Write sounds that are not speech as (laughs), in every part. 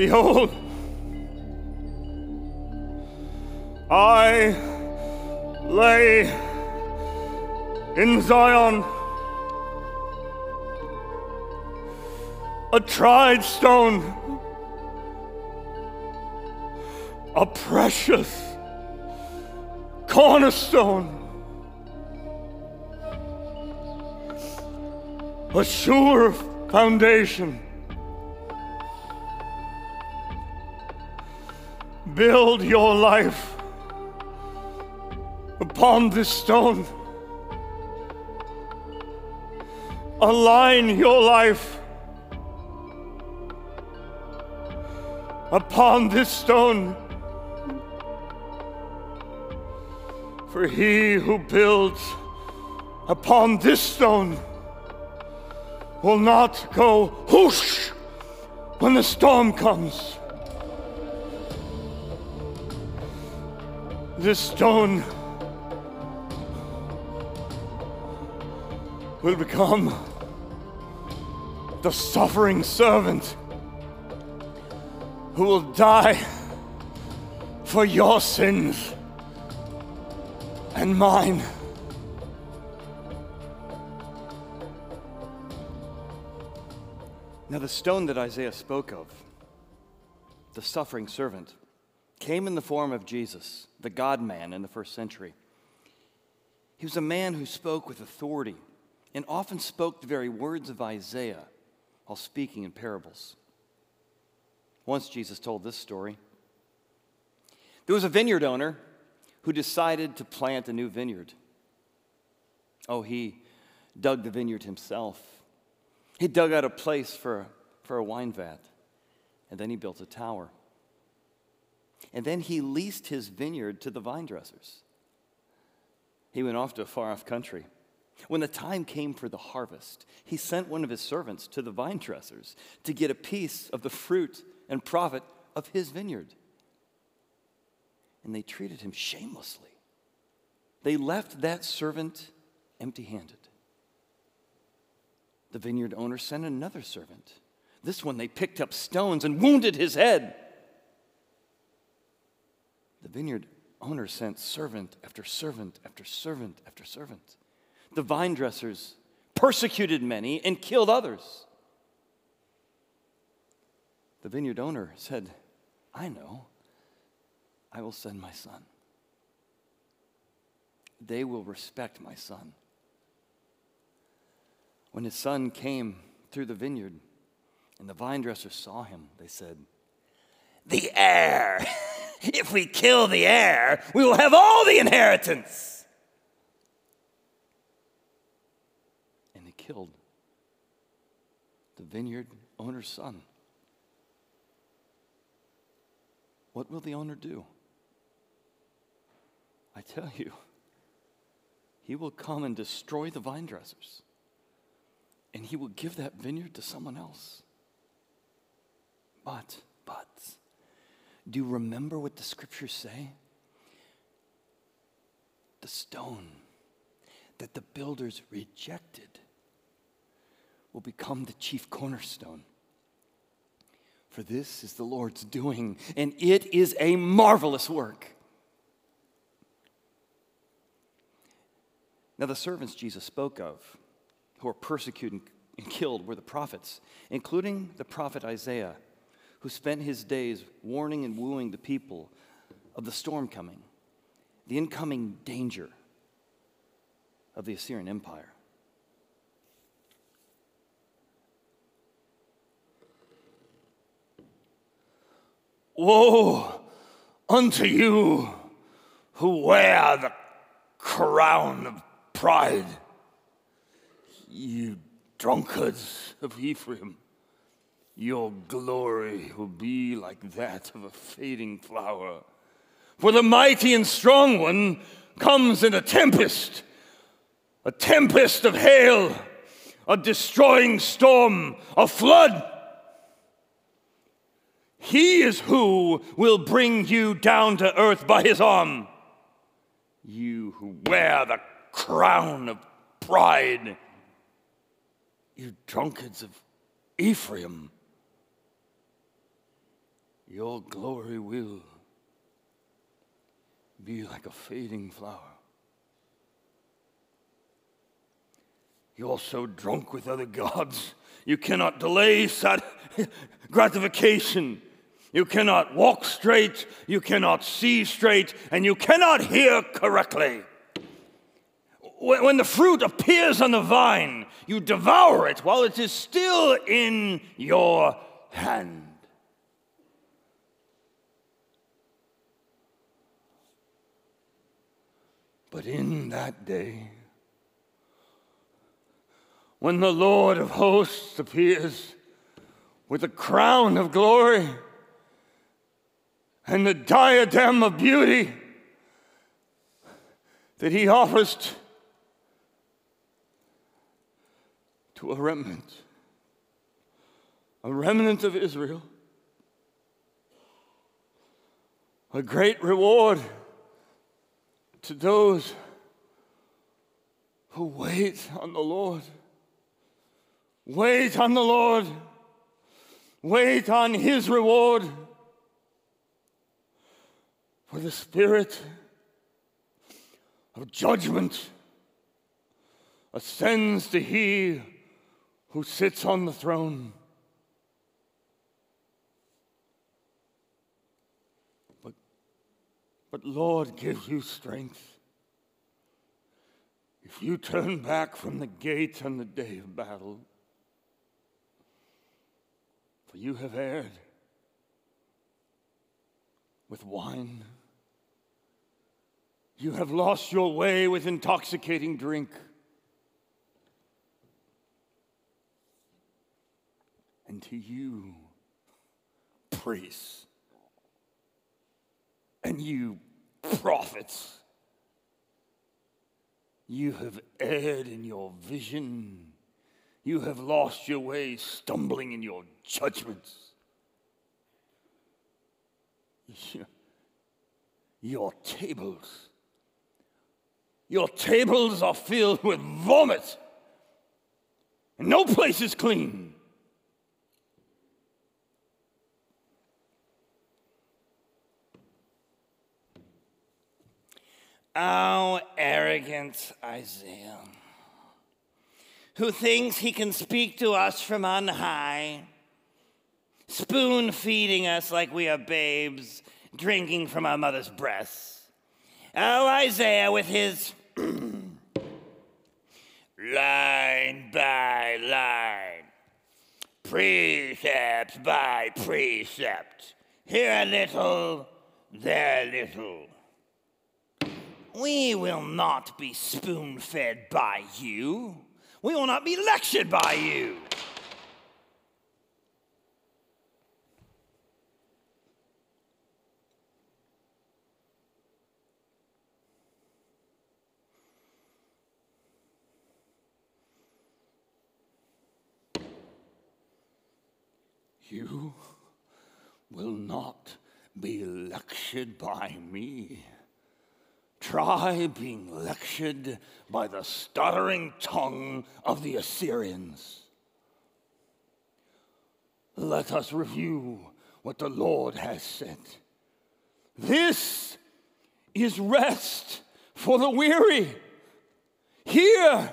Behold, I lay in Zion a tried stone, a precious cornerstone, a sure foundation. Build your life upon this stone. Align your life upon this stone. For he who builds upon this stone will not go whoosh when the storm comes. This stone will become the suffering servant who will die for your sins and mine. Now, the stone that Isaiah spoke of, the suffering servant, came in the form of Jesus, the God man in the first century. He was a man who spoke with authority and often spoke the very words of Isaiah while speaking in parables. Once Jesus told this story. There was a vineyard owner who decided to plant a new vineyard. Oh, he dug the vineyard himself. He dug out a place for, for a wine vat, and then he built a tower. And then he leased his vineyard to the vine dressers. He went off to a far off country. When the time came for the harvest, he sent one of his servants to the vine dressers to get a piece of the fruit and profit of his vineyard. And they treated him shamelessly. They left that servant empty handed. The vineyard owner sent another servant. This one they picked up stones and wounded his head. The vineyard owner sent servant after servant after servant after servant. The vine dressers persecuted many and killed others. The vineyard owner said, I know. I will send my son. They will respect my son. When his son came through the vineyard and the vine dressers saw him, they said, The heir! (laughs) if we kill the heir, we will have all the inheritance. And they killed the vineyard owner's son. What will the owner do? I tell you, he will come and destroy the vine dressers, and he will give that vineyard to someone else. But, but, do you remember what the scriptures say? The stone that the builders rejected will become the chief cornerstone. For this is the Lord's doing, and it is a marvelous work. Now, the servants Jesus spoke of, who were persecuted and killed, were the prophets, including the prophet Isaiah who spent his days warning and wooing the people of the storm coming, the incoming danger of the Assyrian Empire. Woe unto you who wear the crown of pride, you drunkards of Ephraim your glory will be like that of a fading flower. For the mighty and strong one comes in a tempest, a tempest of hail, a destroying storm, a flood. He is who will bring you down to earth by his arm. You who wear the crown of pride, you drunkards of Ephraim. Your glory will be like a fading flower. You're so drunk with other gods, you cannot delay sat- (laughs) gratification. You cannot walk straight, you cannot see straight, and you cannot hear correctly. When the fruit appears on the vine, you devour it while it is still in your hand. But in that day, when the Lord of hosts appears with a crown of glory and the diadem of beauty that he offers to a remnant, a remnant of Israel, a great reward to those who wait on the Lord. Wait on the Lord. Wait on His reward. For the Spirit of judgment ascends to He who sits on the throne. But Lord gives you strength. If you turn back from the gate on the day of battle, for you have erred with wine, you have lost your way with intoxicating drink. And to you, priests, and you prophets. You have erred in your vision. You have lost your way, stumbling in your judgments. (laughs) Your tables, your tables are filled with vomit, and no place is clean. Oh, arrogant Isaiah, who thinks he can speak to us from on high, spoon feeding us like we are babes, drinking from our mother's breasts. Oh, Isaiah, with his (clears throat) line by line, precept by precept, here a little, there a little we will not be spoon fed by you. We will not be lectured by you. You will not be lectured by me. Try being lectured by the stuttering tongue of the Assyrians. Let us review what the Lord has said. This is rest for the weary. Here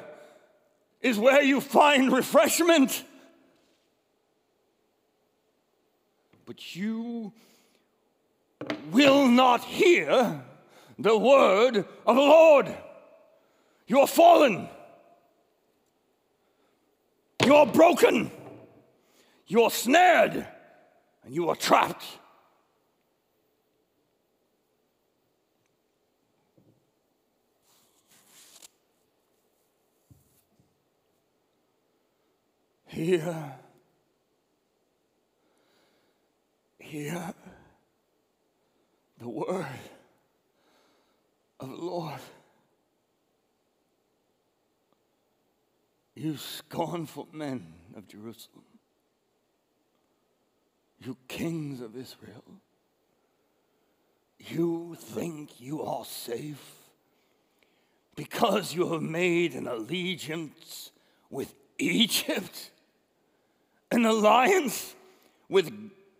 is where you find refreshment. But you will not hear the word of the Lord. You are fallen. You are broken. You are snared. And you are trapped. Here, hear the word of Lord. You scornful men of Jerusalem, you kings of Israel, you think you are safe because you have made an allegiance with Egypt, an alliance with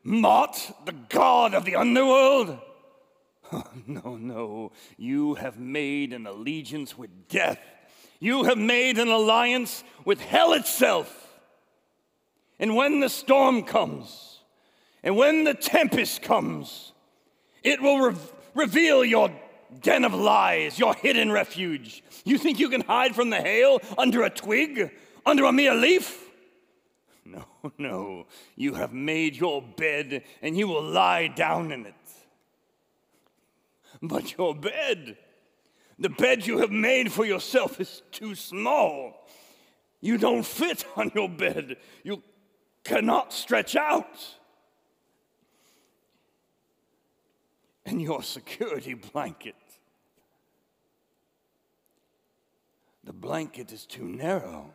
Mot, the god of the underworld? (laughs) no, no. You have made an allegiance with death. You have made an alliance with hell itself. And when the storm comes, and when the tempest comes, it will re- reveal your den of lies, your hidden refuge. You think you can hide from the hail under a twig, under a mere leaf? No, (laughs) no. You have made your bed and you will lie down in it. But your bed, the bed you have made for yourself, is too small. You don't fit (laughs) on your bed. You cannot stretch out. And your security (laughs) blanket, the blanket is too narrow.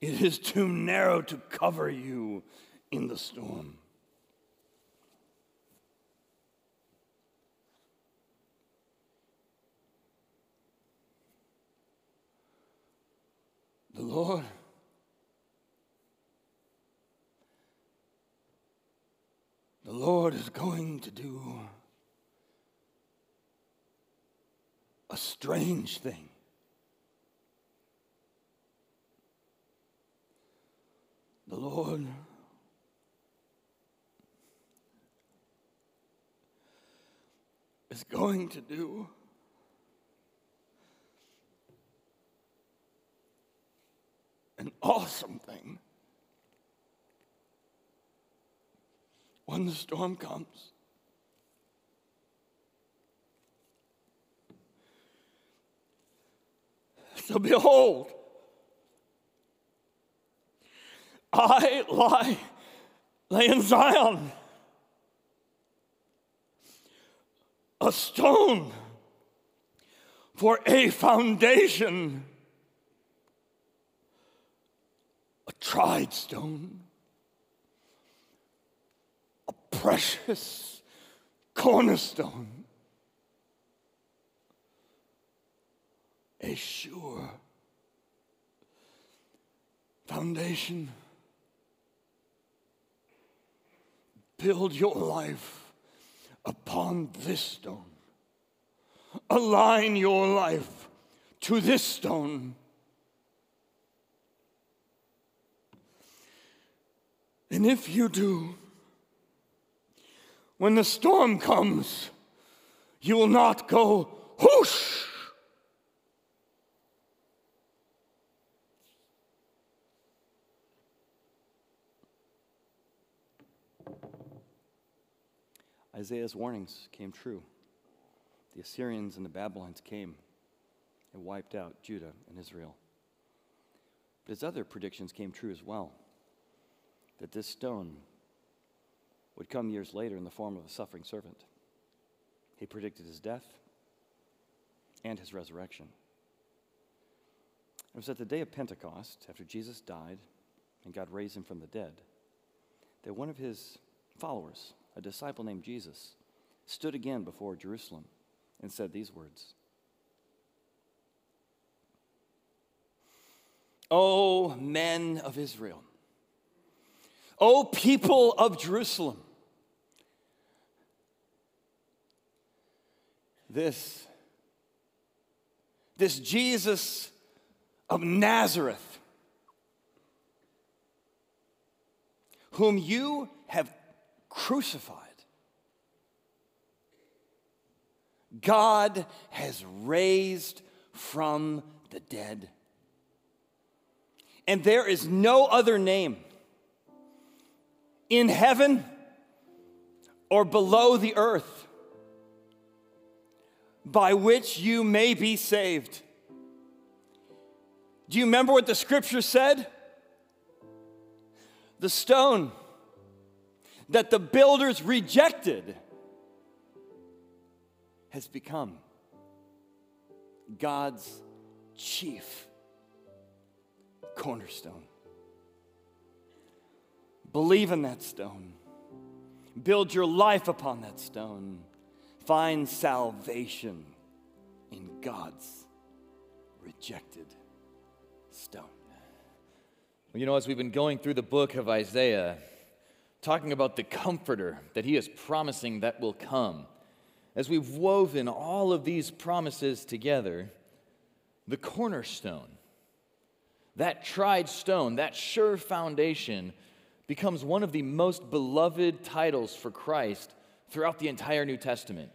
It is too narrow to cover you in the storm. The Lord the Lord is going to do a strange thing. The Lord is going to do an awesome thing when the storm comes. So behold, I lie, lay in Zion, a stone for a foundation a tried stone, a precious cornerstone, a sure foundation. Build your life upon this stone. Align your life to this stone. And if you do, when the storm comes, you will not go whoosh. Isaiah's warnings came true. The Assyrians and the Babylons came and wiped out Judah and Israel. But his other predictions came true as well that this stone would come years later in the form of a suffering servant. He predicted his death and his resurrection. It was at the day of Pentecost, after Jesus died and God raised him from the dead, that one of his followers, a disciple named Jesus, stood again before Jerusalem and said these words O men of Israel, O people of Jerusalem, this, this Jesus of Nazareth, whom you have crucified, God has raised from the dead. And there is no other name in heaven or below the earth by which you may be saved. Do you remember what the scripture said? The stone that the builders rejected has become God's chief cornerstone. Believe in that stone. Build your life upon that stone. Find salvation in God's rejected stone. Well, you know, as we've been going through the book of Isaiah, talking about the comforter that he is promising that will come. As we've woven all of these promises together, the cornerstone, that tried stone, that sure foundation, becomes one of the most beloved titles for Christ throughout the entire New Testament.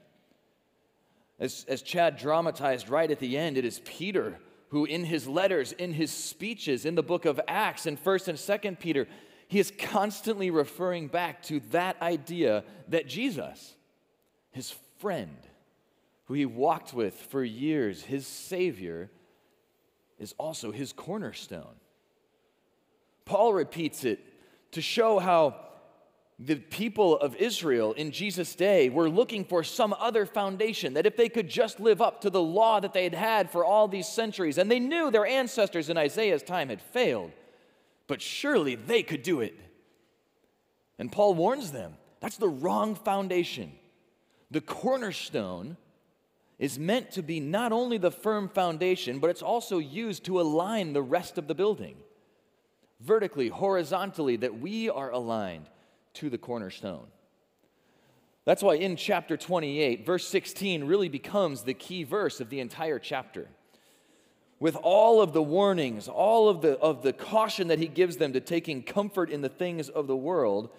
As, as Chad dramatized right at the end, it is Peter who, in his letters, in his speeches, in the book of Acts, in 1st and 2nd Peter, he is constantly referring back to that idea that Jesus, his friend, who he walked with for years, his Savior, is also his cornerstone. Paul repeats it to show how the people of Israel in Jesus' day were looking for some other foundation, that if they could just live up to the law that they had had for all these centuries, and they knew their ancestors in Isaiah's time had failed, but surely they could do it. And Paul warns them that's the wrong foundation. The cornerstone is meant to be not only the firm foundation, but it's also used to align the rest of the building vertically, horizontally, that we are aligned to the cornerstone. That's why in chapter 28, verse 16 really becomes the key verse of the entire chapter. With all of the warnings, all of the, of the caution that he gives them to taking comfort in the things of the world,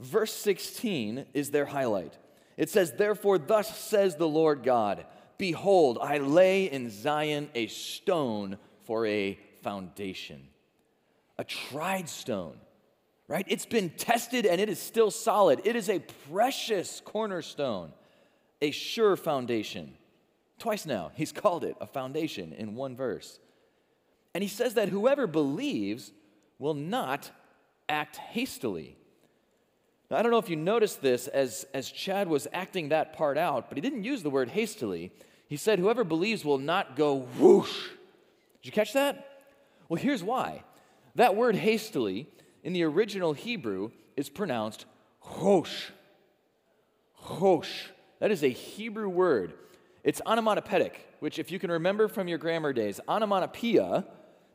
verse 16 is their highlight. It says, Therefore, thus says the Lord God, Behold, I lay in Zion a stone for a foundation, a tried stone right? It's been tested and it is still solid. It is a precious cornerstone, a sure foundation. Twice now, (laughs) he's called it a foundation in one verse. And he says that whoever believes will not act hastily. Now, I don't know if you noticed this as, as Chad was acting that part out, but he didn't use the word hastily. He said, Whoever believes will not go whoosh. Did you catch that? Well, here's why. That word hastily in the original Hebrew is pronounced hosh. Hosh. That is a Hebrew word. It's onomatopoeic, which, if you can remember from your grammar days, onomatopoeia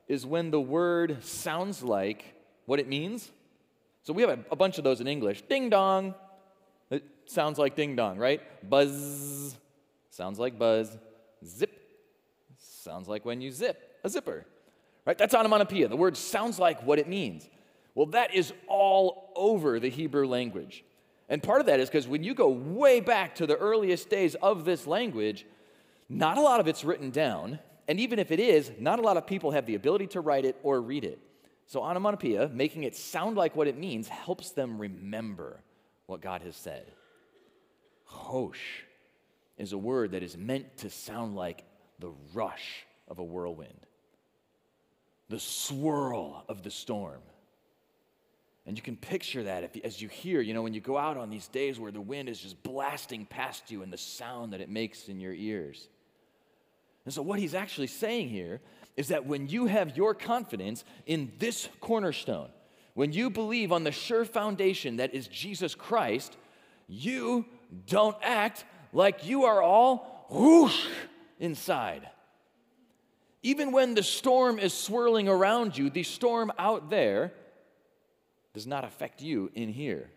is when the word sounds like what it means. So we have a, a bunch of those in English. Ding dong. It sounds like ding dong, right? Buzz. Sounds like buzz. Zip. Sounds like when you zip a zipper. Right? That's onomatopoeia. The word sounds like what it means. Well, that is all over the Hebrew language. And part of that is because when you go way back to the earliest days of this language, not a lot of it's written down. And even if it is, not a lot of people have the ability to write it or read it. So, onomatopoeia, making it sound like what it means, helps them remember what God has said. Hosh is a word that is meant to sound like the rush of a whirlwind, the swirl of the storm. And you can picture that if, as you hear, you know, when you go out on these days where the wind is just blasting past you and the sound that it makes in your ears. And so, what he's actually saying here is that when you have your confidence in this cornerstone, when you believe on the sure foundation that is Jesus Christ, you don't act like you are all whoosh inside. Even when the storm is swirling around you, the storm out there, does not affect you in here.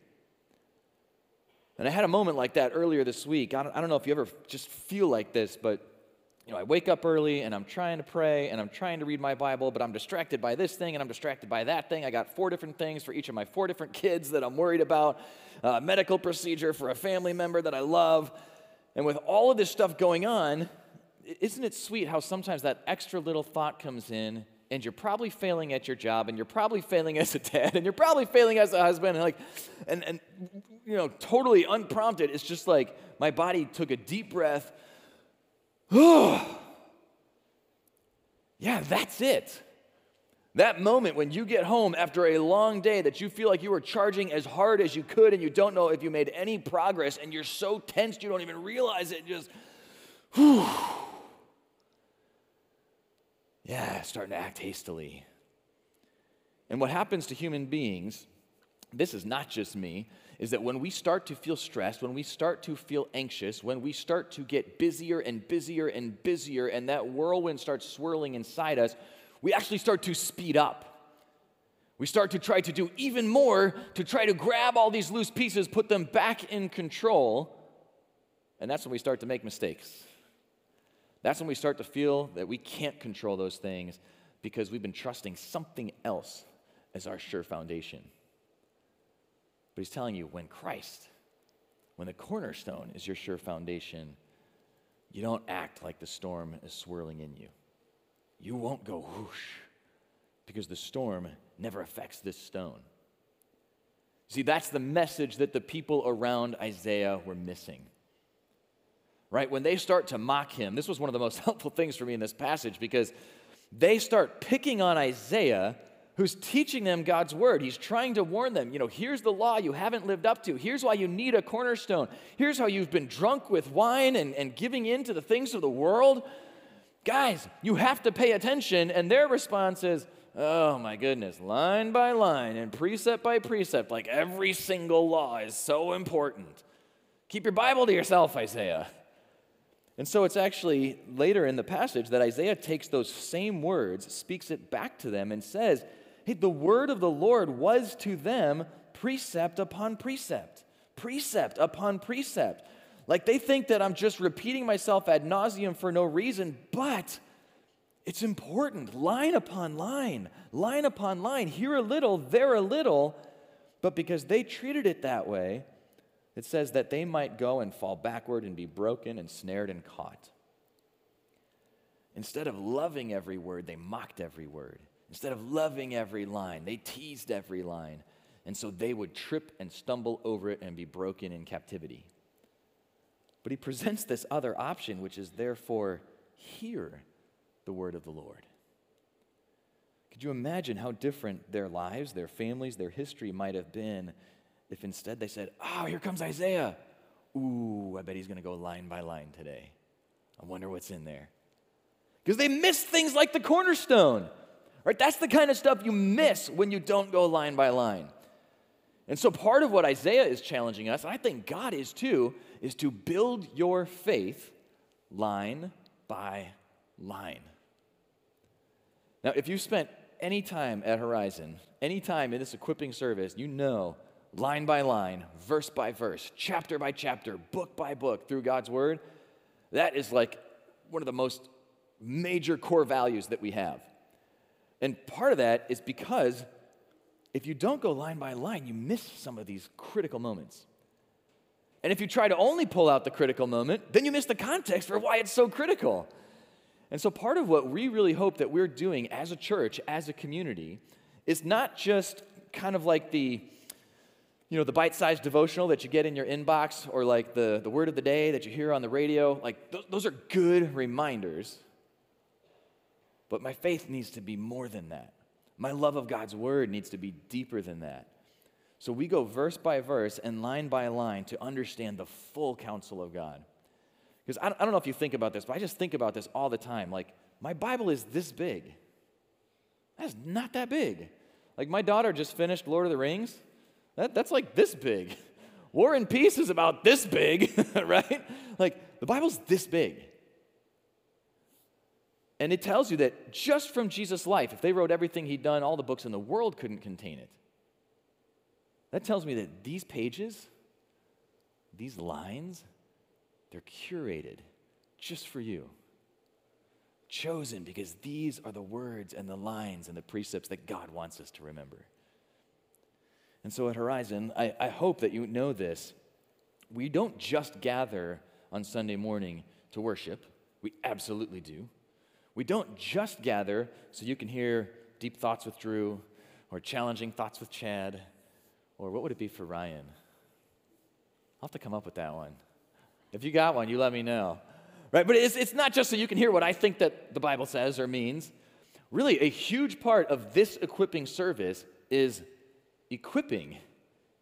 And I had a moment like that earlier this week. I don't, I don't know if you ever just feel like this, but you know, I wake up early and I'm trying to pray and I'm trying to read my Bible, but I'm distracted by this thing and I'm distracted by that thing. I got four different things for each of my four different (laughs) kids that I'm worried about, a medical procedure for a family member that I love. And with all of this stuff going on, isn't it sweet how sometimes that extra little thought comes in and you're probably failing at your job and you're probably failing as a dad and you're probably failing as a husband and like and, and you know totally unprompted. It's just like my body took a deep breath. (sighs) Yeah that's it. That moment when you get home after a long day that you feel like you were charging as hard as you could and you don't know if you made any progress and you're so tensed you don't even realize it just (sighs) whew, yeah, starting to act hastily. And what happens to human beings, this is not just me, is that when we start to feel stressed, when we start to feel anxious, when we start to get busier and busier and busier, and that whirlwind starts swirling inside us, we actually start to speed up. We start to try to do even more to try to grab all these loose pieces, put them back in control, and that's when we start to make mistakes. That's when we start to feel that we can't control those things because we've been trusting something else as our sure foundation. But he's telling you when Christ, when the cornerstone is your sure foundation, you don't act like the storm is swirling in you. You won't go whoosh because the storm never affects this stone. See, that's the message that the people around Isaiah were missing. Right? When they start to mock him, this was one of the most (laughs) helpful things for me in this passage because they start picking on Isaiah who's teaching them God's word. He's trying to warn them, you know, here's the law you haven't lived up to. Here's why you need a cornerstone. Here's how you've been drunk with wine and, and giving in to the things of the world. Guys, you have to pay attention. And their response is, oh my goodness, line by line and precept by precept, like every single law is so important. Keep your Bible to yourself, Isaiah. And so it's actually later in the passage that Isaiah takes those same words, speaks it back to them, and says, Hey, the word of the Lord was to them precept upon precept, precept upon precept. Like they think that I'm just repeating myself ad nauseam for no reason, but it's important, line upon line, line upon line, here a little, there a little. But because they treated it that way, it says that they might go and fall backward and be broken and snared and caught. Instead of loving every word, they mocked every word. Instead of loving every line, they teased every line. And so they would trip and stumble over it and be broken in captivity. But he presents this other option, which is therefore hear the word of the Lord. Could you imagine how different their lives, their families, their history might have been if instead they said, Oh, here comes Isaiah? Ooh, I bet he's going to go line by line today. I wonder what's in there. Because they miss things like the cornerstone. Right? That's the kind of stuff you miss when you don't go line by line. And so, part of what Isaiah is challenging us, and I think God is too, is to build your faith line by line. Now, if you spent any time at Horizon, any time in this equipping service, you know line by line, verse by verse, chapter by chapter, book by book through God's Word, that is like one of the most major core values that we have. And part of that is because if you don't go line by line, you miss some of these critical moments. And if you try to only pull out the critical moment, then you miss the context for why it's so critical. And so, part of what we really hope that we're doing as a church, as a community, is not just kind of like the you know the bite-sized devotional that you get in your inbox or like the, the word of the day that you hear on the radio like th- those are good reminders but my faith needs to be more than that. My love of God's word needs to be deeper than that. So we go verse by verse and line by line to understand the full counsel of God. Because I don't know if you think about this, but I just think about this all the time. Like, my Bible is this big. That's not that big. Like, my daughter just finished Lord of the Rings. That, that's like this big. War and Peace is about this big, (laughs) right? Like, the Bible's this big. And it tells you that just from Jesus' life, if they wrote everything he'd done, all the books in the world couldn't contain it. That tells me that these pages, these lines, they're curated just for you. Chosen because these are the words and the lines and the precepts that God wants us to remember. And so at Horizon, I, I hope that you know this. We don't just gather on Sunday morning to worship, we absolutely do. We don't just gather so you can hear deep thoughts with Drew or challenging thoughts with Chad or what would it be for Ryan? I'll have to come up with that one. If you got one, you let me know. Right? But it's, it's not just so you can hear what I think that the Bible says or means. Really, a huge part of this equipping service is equipping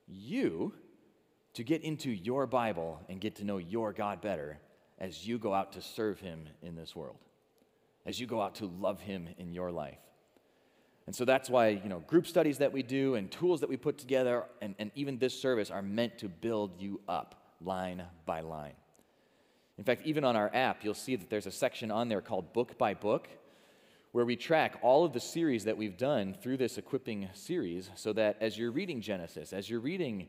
you to get into your Bible and get to know your God better as you go out to serve Him in this world as you go out to love Him in your life. And so that's why, you know, group studies that we do and tools that we put together and, and even this service are meant to build you up line by line. In fact, even on our app, you'll see that there's a section on there called Book by Book, where we track all of the series that we've done through this equipping series so that as you're reading Genesis, as you're reading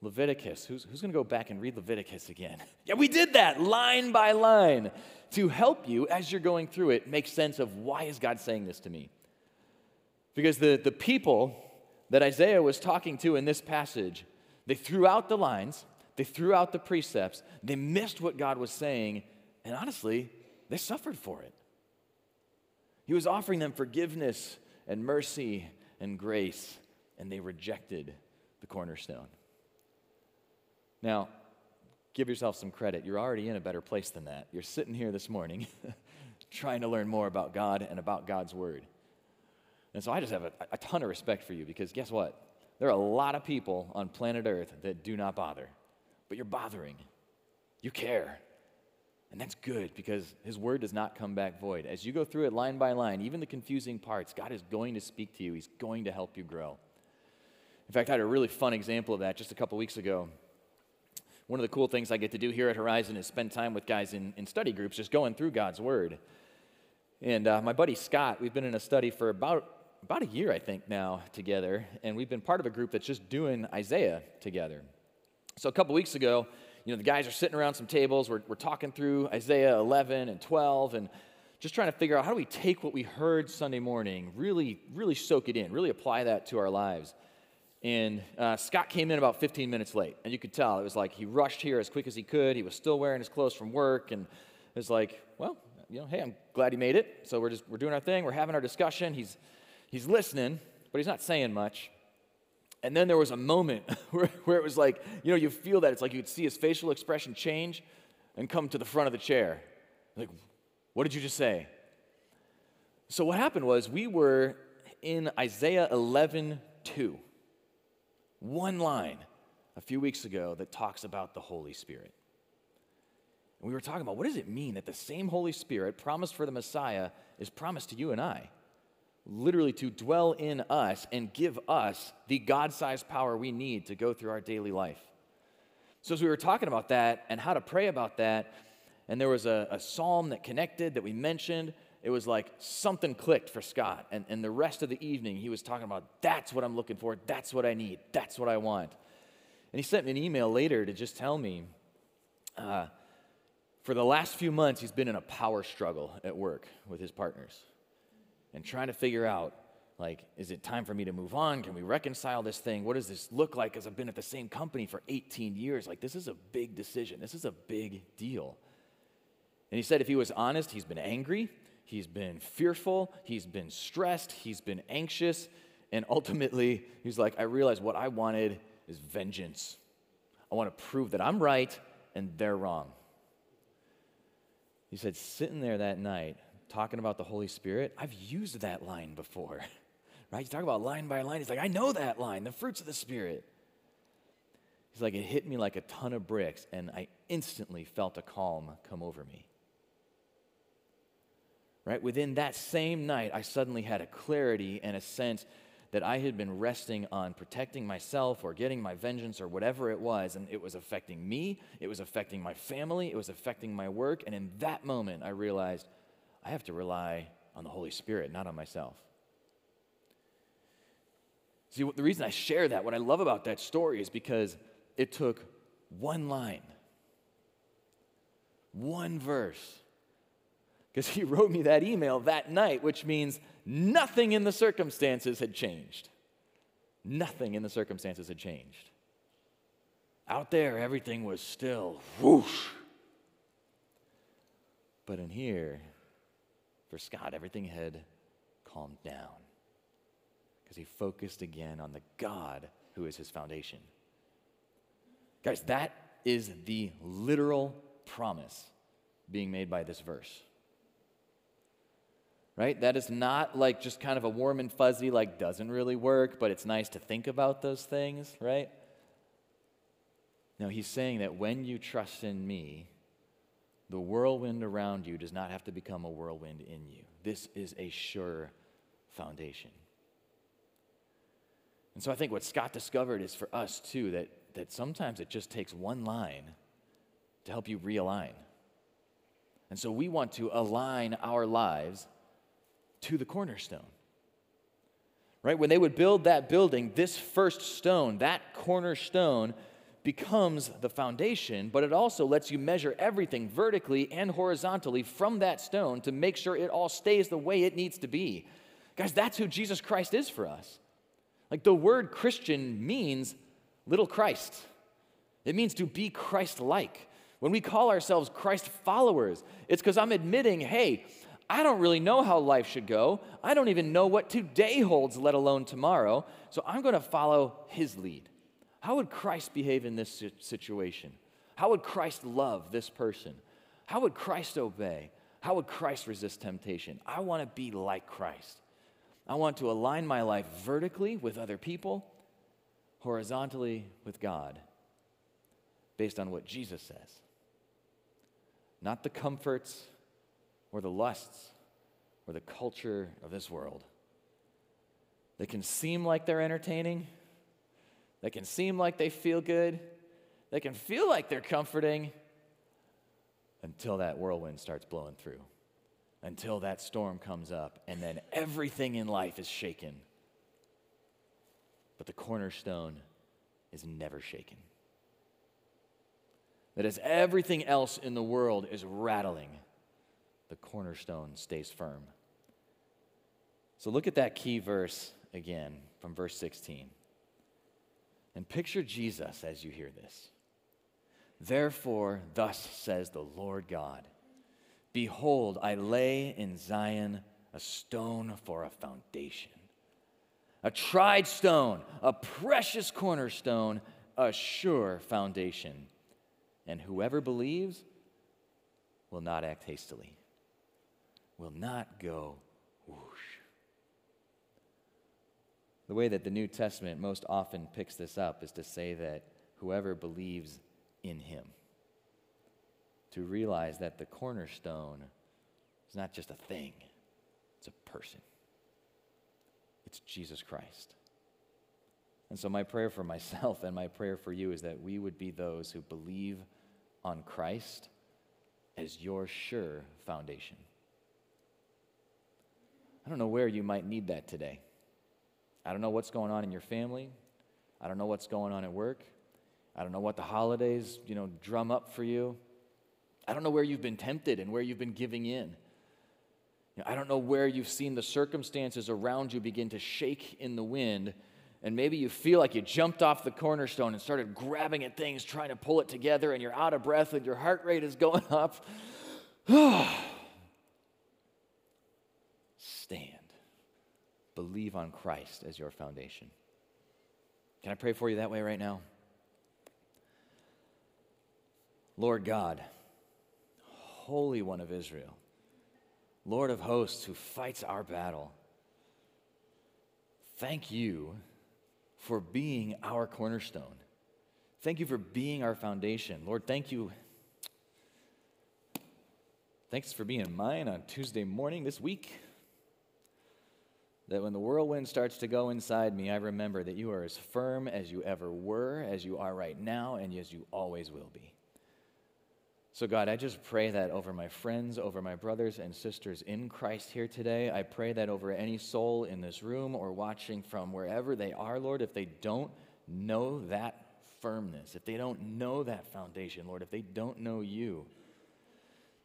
Leviticus, who's, who's going to go back and read Leviticus again? (laughs) Yeah, we did that line by line to help you as you're going through it make sense of why is God saying this to me? Because the, the people that Isaiah was talking to in this passage, they threw out the lines, they threw out the precepts, they missed what God was saying, and honestly, they suffered for it. He was offering them forgiveness and mercy and grace, and they rejected the cornerstone. Now, give yourself some credit. You're already in a better place than that. You're sitting here this morning (laughs) trying to learn more about God and about God's Word. And so I just have a, a, ton of respect for you because guess what? There are a lot of people on planet Earth that do not bother, but you're bothering. You care. And that's good because His Word does not come back void. As you go through it line by line, even the confusing parts, God is going to speak to you, He's going to help you grow. In fact, I had a really fun example of that just a couple weeks ago. One of the cool things I get to do here at Horizon is spend time with guys in, in study groups just going through God's Word. And uh, my buddy Scott, we've been in a study for about, about a year, I think, now together, and we've been part of a group that's just doing Isaiah together. So a couple weeks ago, you know, the guys are sitting around some tables, we're, we're talking through Isaiah 11 and 12, and just trying to figure out how do we take what we heard Sunday morning, really, really soak it in, really apply that to our lives. And uh, Scott came in about 15 minutes late, and you could tell it was like he rushed here as quick as he could. He was still wearing his clothes from work, and it was like, well, you know, hey, I'm glad he made it. So we're just we're doing our thing, we're having our discussion. He's he's listening, but he's not saying much. And then there was a moment (laughs) where, where it was like, you know, you feel that it's like you could see his facial expression change and come to the front of the chair. Like, what did you just say? So what happened was we were in Isaiah 11 2 one line a few weeks ago that talks about the Holy Spirit. And we were talking about what does it mean that the same Holy Spirit promised for the Messiah is promised to you and I? Literally to dwell in us and give us the God sized power we need to go through our daily life. So, as we were talking about that and how to pray about that, and there was a, a psalm that connected that we mentioned, it was like something clicked for Scott. And, and the rest of the evening, he was talking about that's what I'm looking for, that's what I need, that's what I want. And he sent me an email later to just tell me uh, for the last few months, he's been in a power struggle at work with his partners and trying to figure out like, is it time for me to move on? Can we reconcile this thing? What does this look like? Because I've been at the same company for 18 years. Like, this is a big decision. This is a big deal. And he said if he was honest, he's been angry. He's been fearful, he's been stressed, he's been anxious, and ultimately, he's like, I realized what I wanted is vengeance. I want to prove that I'm right and they're wrong. He said, sitting there that night, talking about the Holy Spirit, I've used that line before. (laughs) Right? You talk about line by line. He's like, I know that line, the fruits of the Spirit. He's like, it hit me like a ton of bricks, and I instantly felt a calm come over me right? Within that same night, I suddenly had a clarity and a sense that I had been resting on protecting myself or getting my vengeance or whatever it was, and it was affecting me, it was affecting my family, it was affecting my work. And in that moment, I realized I have to rely on the Holy Spirit, not on myself. See, the reason I share that, what I love about that story is because it took one line, one verse because he (laughs) wrote me that email that night, which means nothing in the circumstances had changed. Nothing in the circumstances had changed. Out there, everything was still whoosh. But in here, for Scott, everything had calmed down because he focused again on the God who is his foundation. Guys, that is the literal promise being made by this verse right? That is not like just kind of a warm and fuzzy, like doesn't really work, but it's nice to think about those things, right? No, he's saying that when you trust in me, the whirlwind around you does not have to become a whirlwind in you. This is a sure foundation. And so I think what Scott discovered is for us too that, that sometimes it just takes one line to help you realign. And so we want to align our lives to the cornerstone. Right? When they would build that building, this first stone, that cornerstone, becomes the foundation, but it also lets you measure everything vertically and horizontally from that stone to make sure it all stays the way it needs to be. Guys, that's who Jesus Christ is for us. Like the word Christian means little Christ, it means to be Christ like. When we call ourselves Christ followers, it's because I'm admitting, hey, I don't really know how life should go. I don't even know what today holds, let alone tomorrow. So I'm going to follow his lead. How would Christ behave in this situation? How would Christ love this person? How would Christ obey? How would Christ resist temptation? I want to be like Christ. I want to align my life vertically with other people, horizontally with God, based on what Jesus says. Not the comforts or the lusts or the culture of this world. They can seem like they're entertaining they can seem like they feel good, they can feel like they're comforting until that whirlwind starts blowing through, until that storm comes up, and then everything in life is shaken. But the cornerstone is never shaken. That as everything else in the world is rattling, the cornerstone stays firm. So look at that key verse again from verse 16. And picture Jesus as you hear this. Therefore, thus says the Lord God Behold, I lay in Zion a stone for a foundation, a tried stone, a precious cornerstone, a sure foundation. And whoever believes will not act hastily, will not go whoosh. The way that the New Testament most often picks this up is to say that whoever believes in him, to realize that the cornerstone is not just a thing, it's a person. It's Jesus Christ. And so, my prayer for myself and my prayer for you is that we would be those who believe on Christ as your sure foundation. I don't know where you might need that today. I don't know what's going on in your family. I don't know what's going on at work. I don't know what the holidays, you know, drum up for you. I don't know where you've been tempted and where you've been giving in. You know, I don't know where you've seen the circumstances around you begin to shake in the wind, and maybe you feel like you jumped off the cornerstone and started grabbing at things, trying to pull it together, and you're out of breath and your heart rate is going up. Believe on Christ as your foundation. Can I pray for you that way right now? Lord God, Holy One of Israel, Lord of hosts who fights our battle, thank you for being our cornerstone. Thank you for being our foundation. Lord, thank you. Thanks for being mine on Tuesday morning this week that when the whirlwind starts to go inside me, I remember that you are as firm as you ever were, as you are right now, and as you always will be. So, God, I just pray that over my friends, over my brothers and sisters in Christ here today. I pray that over any soul in this room or watching from wherever they are, Lord, if they don't know that firmness, if they don't know that foundation, Lord, if they don't know you,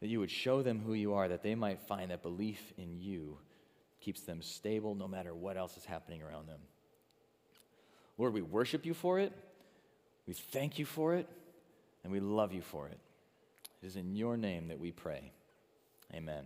that you would show them who you are, that they might find that belief in you keeps them stable no matter what else is happening around them. Lord, we worship you for it, we thank you for it, and we love you for it. It is in your name that we pray. Amen.